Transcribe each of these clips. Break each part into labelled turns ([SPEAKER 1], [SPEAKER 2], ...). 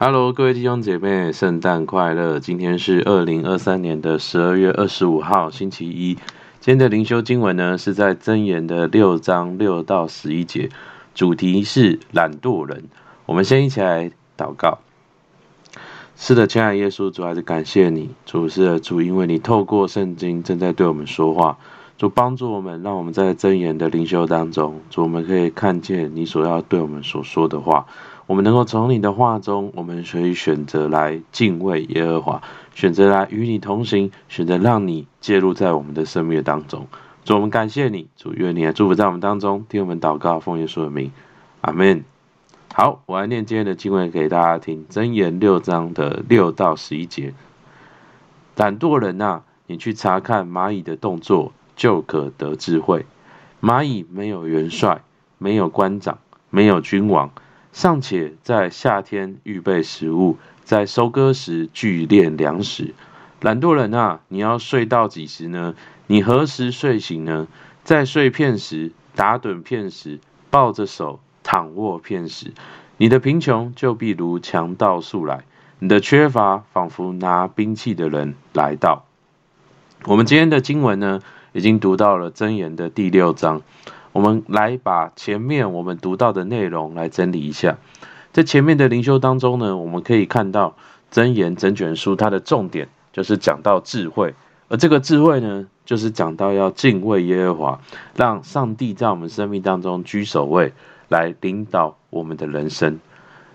[SPEAKER 1] Hello，各位弟兄姐妹，圣诞快乐！今天是二零二三年的十二月二十五号，星期一。今天的灵修经文呢，是在箴言的六章六到十一节，主题是懒惰人。我们先一起来祷告。是的，亲爱的耶稣主，还是感谢你，主是的主，因为你透过圣经正在对我们说话，主帮助我们，让我们在箴言的灵修当中，主我们可以看见你所要对我们所说的话。我们能够从你的话中，我们可以选择来敬畏耶和华，选择来与你同行，选择让你介入在我们的生命当中。主，我们感谢你，主愿你来祝福在我们当中，听我们祷告，奉耶稣的名，阿门。好，我来念今天的经文给大家听，箴言六章的六到十一节。懒惰人啊，你去查看蚂蚁的动作，就可得智慧。蚂蚁没有元帅，没有官长，没有君王。尚且在夏天预备食物，在收割时聚敛粮食。懒惰人啊，你要睡到几时呢？你何时睡醒呢？在睡片时，打盹片时，抱着手躺卧片时，你的贫穷就必如强盗速来，你的缺乏仿佛拿兵器的人来到。我们今天的经文呢，已经读到了箴言的第六章。我们来把前面我们读到的内容来整理一下。在前面的灵修当中呢，我们可以看到箴言整卷书它的重点就是讲到智慧，而这个智慧呢，就是讲到要敬畏耶和华，让上帝在我们生命当中居首位，来领导我们的人生。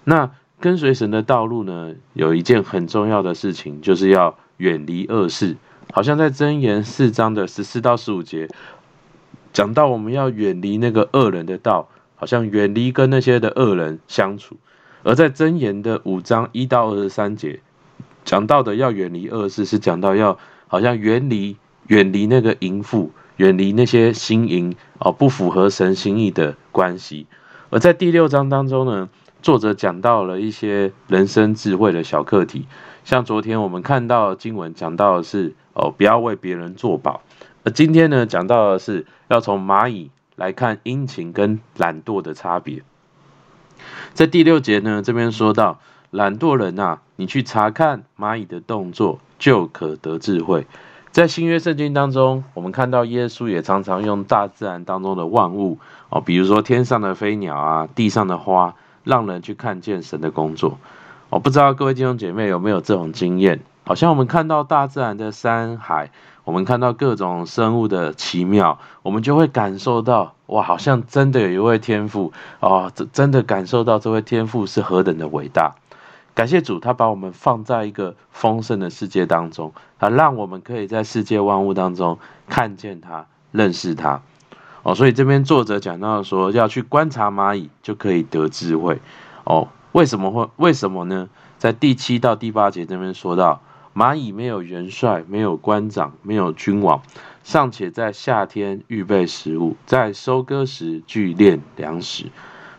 [SPEAKER 1] 那跟随神的道路呢，有一件很重要的事情，就是要远离恶事。好像在箴言四章的十四到十五节。讲到我们要远离那个恶人的道，好像远离跟那些的恶人相处；而在箴言的五章一到二十三节，讲到的要远离恶事，是讲到要好像远离远离那个淫妇，远离那些心淫哦不符合神心意的关系。而在第六章当中呢，作者讲到了一些人生智慧的小课题，像昨天我们看到经文讲到的是哦，不要为别人作保。而今天呢，讲到的是要从蚂蚁来看殷勤跟懒惰的差别。在第六节呢，这边说到懒惰人啊，你去查看蚂蚁的动作，就可得智慧。在新约圣经当中，我们看到耶稣也常常用大自然当中的万物哦，比如说天上的飞鸟啊，地上的花，让人去看见神的工作。我不知道各位弟兄姐妹有没有这种经验？好像我们看到大自然的山海。我们看到各种生物的奇妙，我们就会感受到哇，好像真的有一位天赋哦，真的感受到这位天赋是何等的伟大。感谢主，他把我们放在一个丰盛的世界当中，他让我们可以在世界万物当中看见他、认识他。哦，所以这边作者讲到说，要去观察蚂蚁就可以得智慧。哦，为什么会？为什么呢？在第七到第八节这边说到。蚂蚁没有元帅，没有官长，没有君王，尚且在夏天预备食物，在收割时聚敛粮食。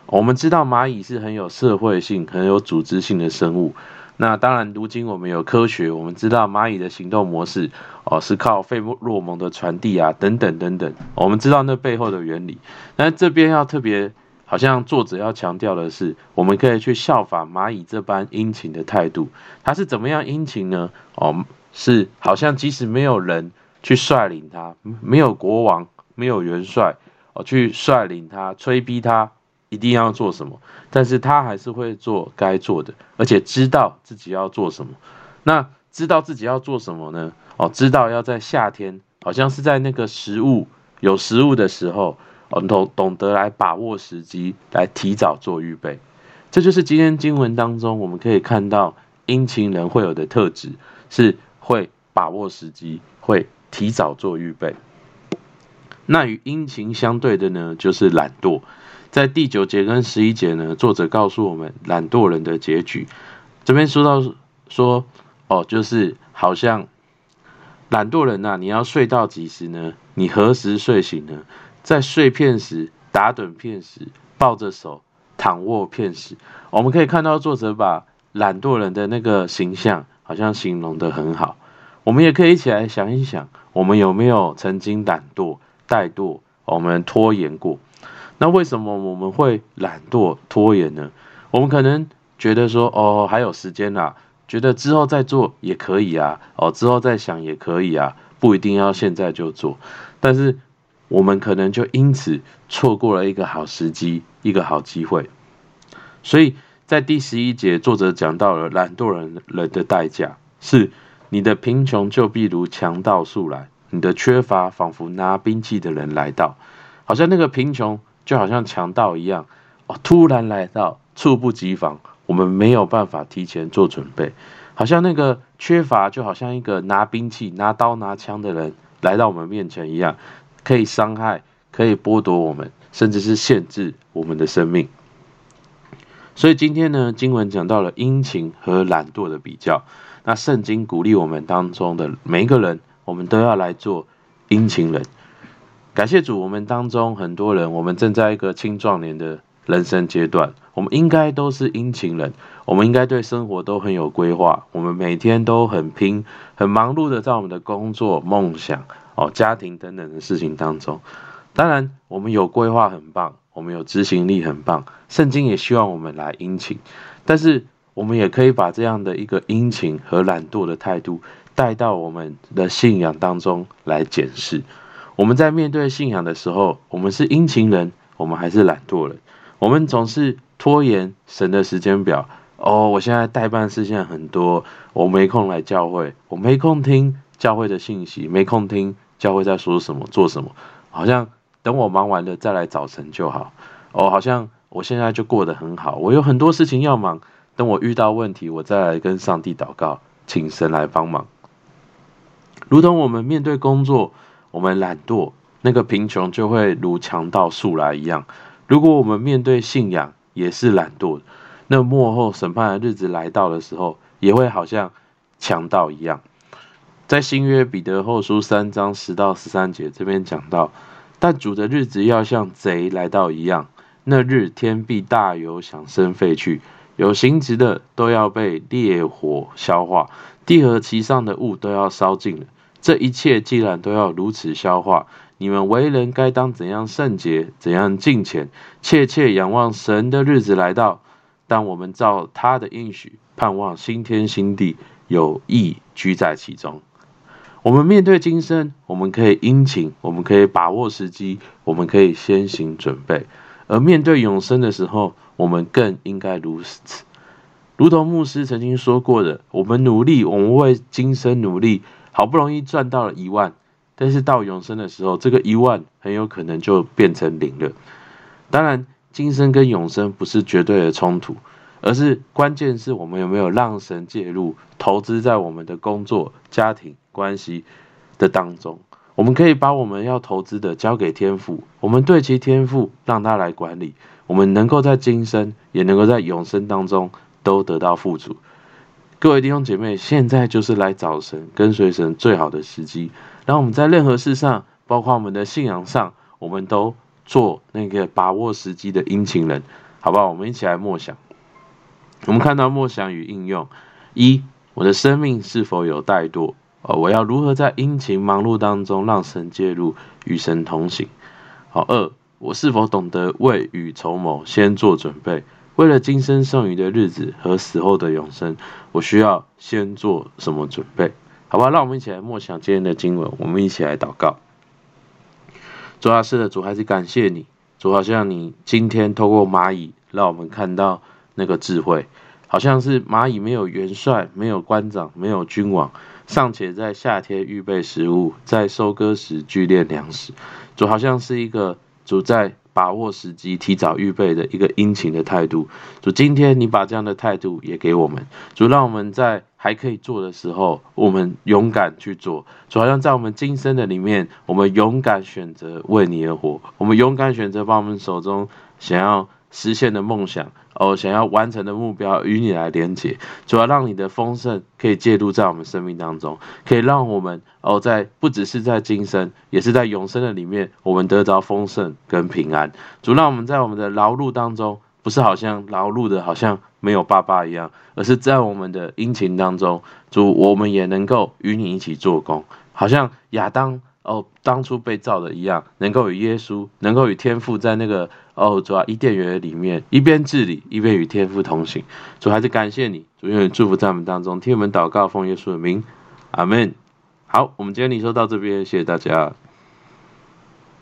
[SPEAKER 1] 我们知道蚂蚁是很有社会性、很有组织性的生物。那当然，如今我们有科学，我们知道蚂蚁的行动模式哦，是靠费洛蒙的传递啊，等等等等。我们知道那背后的原理。但这边要特别。好像作者要强调的是，我们可以去效法蚂蚁这般殷勤的态度。他是怎么样殷勤呢？哦，是好像即使没有人去率领他，没有国王，没有元帅哦，去率领他，催逼他一定要做什么，但是他还是会做该做的，而且知道自己要做什么。那知道自己要做什么呢？哦，知道要在夏天，好像是在那个食物有食物的时候。懂懂得来把握时机，来提早做预备，这就是今天经文当中我们可以看到殷勤人会有的特质，是会把握时机，会提早做预备。那与殷勤相对的呢，就是懒惰。在第九节跟十一节呢，作者告诉我们懒惰人的结局。这边说到说，哦，就是好像懒惰人呐、啊，你要睡到几时呢？你何时睡醒呢？在睡片时，打盹片时，抱着手躺卧片时，我们可以看到作者把懒惰人的那个形象，好像形容得很好。我们也可以一起来想一想，我们有没有曾经懒惰、怠惰，我们拖延过？那为什么我们会懒惰、拖延呢？我们可能觉得说哦还有时间啦，觉得之后再做也可以啊，哦之后再想也可以啊，不一定要现在就做。但是我们可能就因此错过了一个好时机，一个好机会。所以在第十一节，作者讲到了懒惰人人的代价是：你的贫穷就必如强盗速来，你的缺乏仿佛拿兵器的人来到，好像那个贫穷就好像强盗一样，哦，突然来到，猝不及防，我们没有办法提前做准备，好像那个缺乏就好像一个拿兵器、拿刀拿枪的人来到我们面前一样，可以伤害，可以剥夺我们，甚至是限制我们的生命。所以今天呢，经文讲到了殷勤和懒惰的比较。那圣经鼓励我们当中的每一个人，我们都要来做殷勤人。感谢主，我们当中很多人，我们正在一个青壮年的人生阶段，我们应该都是殷勤人。我们应该对生活都很有规划，我们每天都很拼、很忙碌的在我们的工作、梦想、哦家庭等等的事情当中。当然，我们有规划很棒。我们有执行力很棒，圣经也希望我们来殷勤，但是我们也可以把这样的一个殷勤和懒惰的态度带到我们的信仰当中来检视。我们在面对信仰的时候，我们是殷勤人，我们还是懒惰人？我们总是拖延神的时间表。哦，我现在待办事项很多，我没空来教会，我没空听教会的信息，没空听教会在说什么、做什么，好像。等我忙完了再来找神就好。哦，好像我现在就过得很好。我有很多事情要忙，等我遇到问题，我再来跟上帝祷告，请神来帮忙。如同我们面对工作，我们懒惰，那个贫穷就会如强盗速来一样。如果我们面对信仰也是懒惰，那末后审判的日子来到的时候，也会好像强盗一样。在新约彼得后书三章十到十三节这边讲到。但主的日子要像贼来到一样，那日天必大有响声废去，有形质的都要被烈火消化，地和其上的物都要烧尽了。这一切既然都要如此消化，你们为人该当怎样圣洁，怎样敬虔，切切仰望神的日子来到。但我们照他的应许，盼望新天新地，有义居在其中。我们面对今生，我们可以殷勤，我们可以把握时机，我们可以先行准备；而面对永生的时候，我们更应该如此。如同牧师曾经说过的，我们努力，我们为今生努力，好不容易赚到了一万，但是到永生的时候，这个一万很有可能就变成零了。当然，今生跟永生不是绝对的冲突。而是关键是我们有没有让神介入，投资在我们的工作、家庭关系的当中。我们可以把我们要投资的交给天父，我们对其天父，让他来管理。我们能够在今生，也能够在永生当中都得到富足。各位弟兄姐妹，现在就是来找神、跟随神最好的时机。让我们在任何事上，包括我们的信仰上，我们都做那个把握时机的殷勤人，好不好？我们一起来默想。我们看到默想与应用：一，我的生命是否有怠惰？哦，我要如何在殷勤忙碌当中让神介入，与神同行？好，二，我是否懂得未雨绸缪，先做准备？为了今生剩余的日子和死后的永生，我需要先做什么准备？好吧，让我们一起来默想今天的经文，我们一起来祷告。主啊，是的，主还是感谢你，主好像你今天透过蚂蚁，让我们看到。那个智慧，好像是蚂蚁没有元帅，没有官长，没有君王，尚且在夏天预备食物，在收割时聚敛粮食，主好像是一个主在把握时机、提早预备的一个殷勤的态度。主今天你把这样的态度也给我们，主让我们在还可以做的时候，我们勇敢去做。主好像在我们今生的里面，我们勇敢选择为你而活，我们勇敢选择把我们手中想要实现的梦想。哦，想要完成的目标与你来连接，主要让你的丰盛可以介入在我们生命当中，可以让我们哦，在不只是在今生，也是在永生的里面，我们得着丰盛跟平安。主让我们在我们的劳碌当中，不是好像劳碌的好像没有爸爸一样，而是在我们的殷勤当中，主我们也能够与你一起做工，好像亚当哦当初被造的一样，能够与耶稣，能够与天父在那个。哦，主啊，伊甸园里面一边治理，一边与天父同行。主还是感谢你，主愿祝福在我们当中，听我们祷告，奉耶稣的名，阿门。好，我们今天灵修到这边，谢谢大家。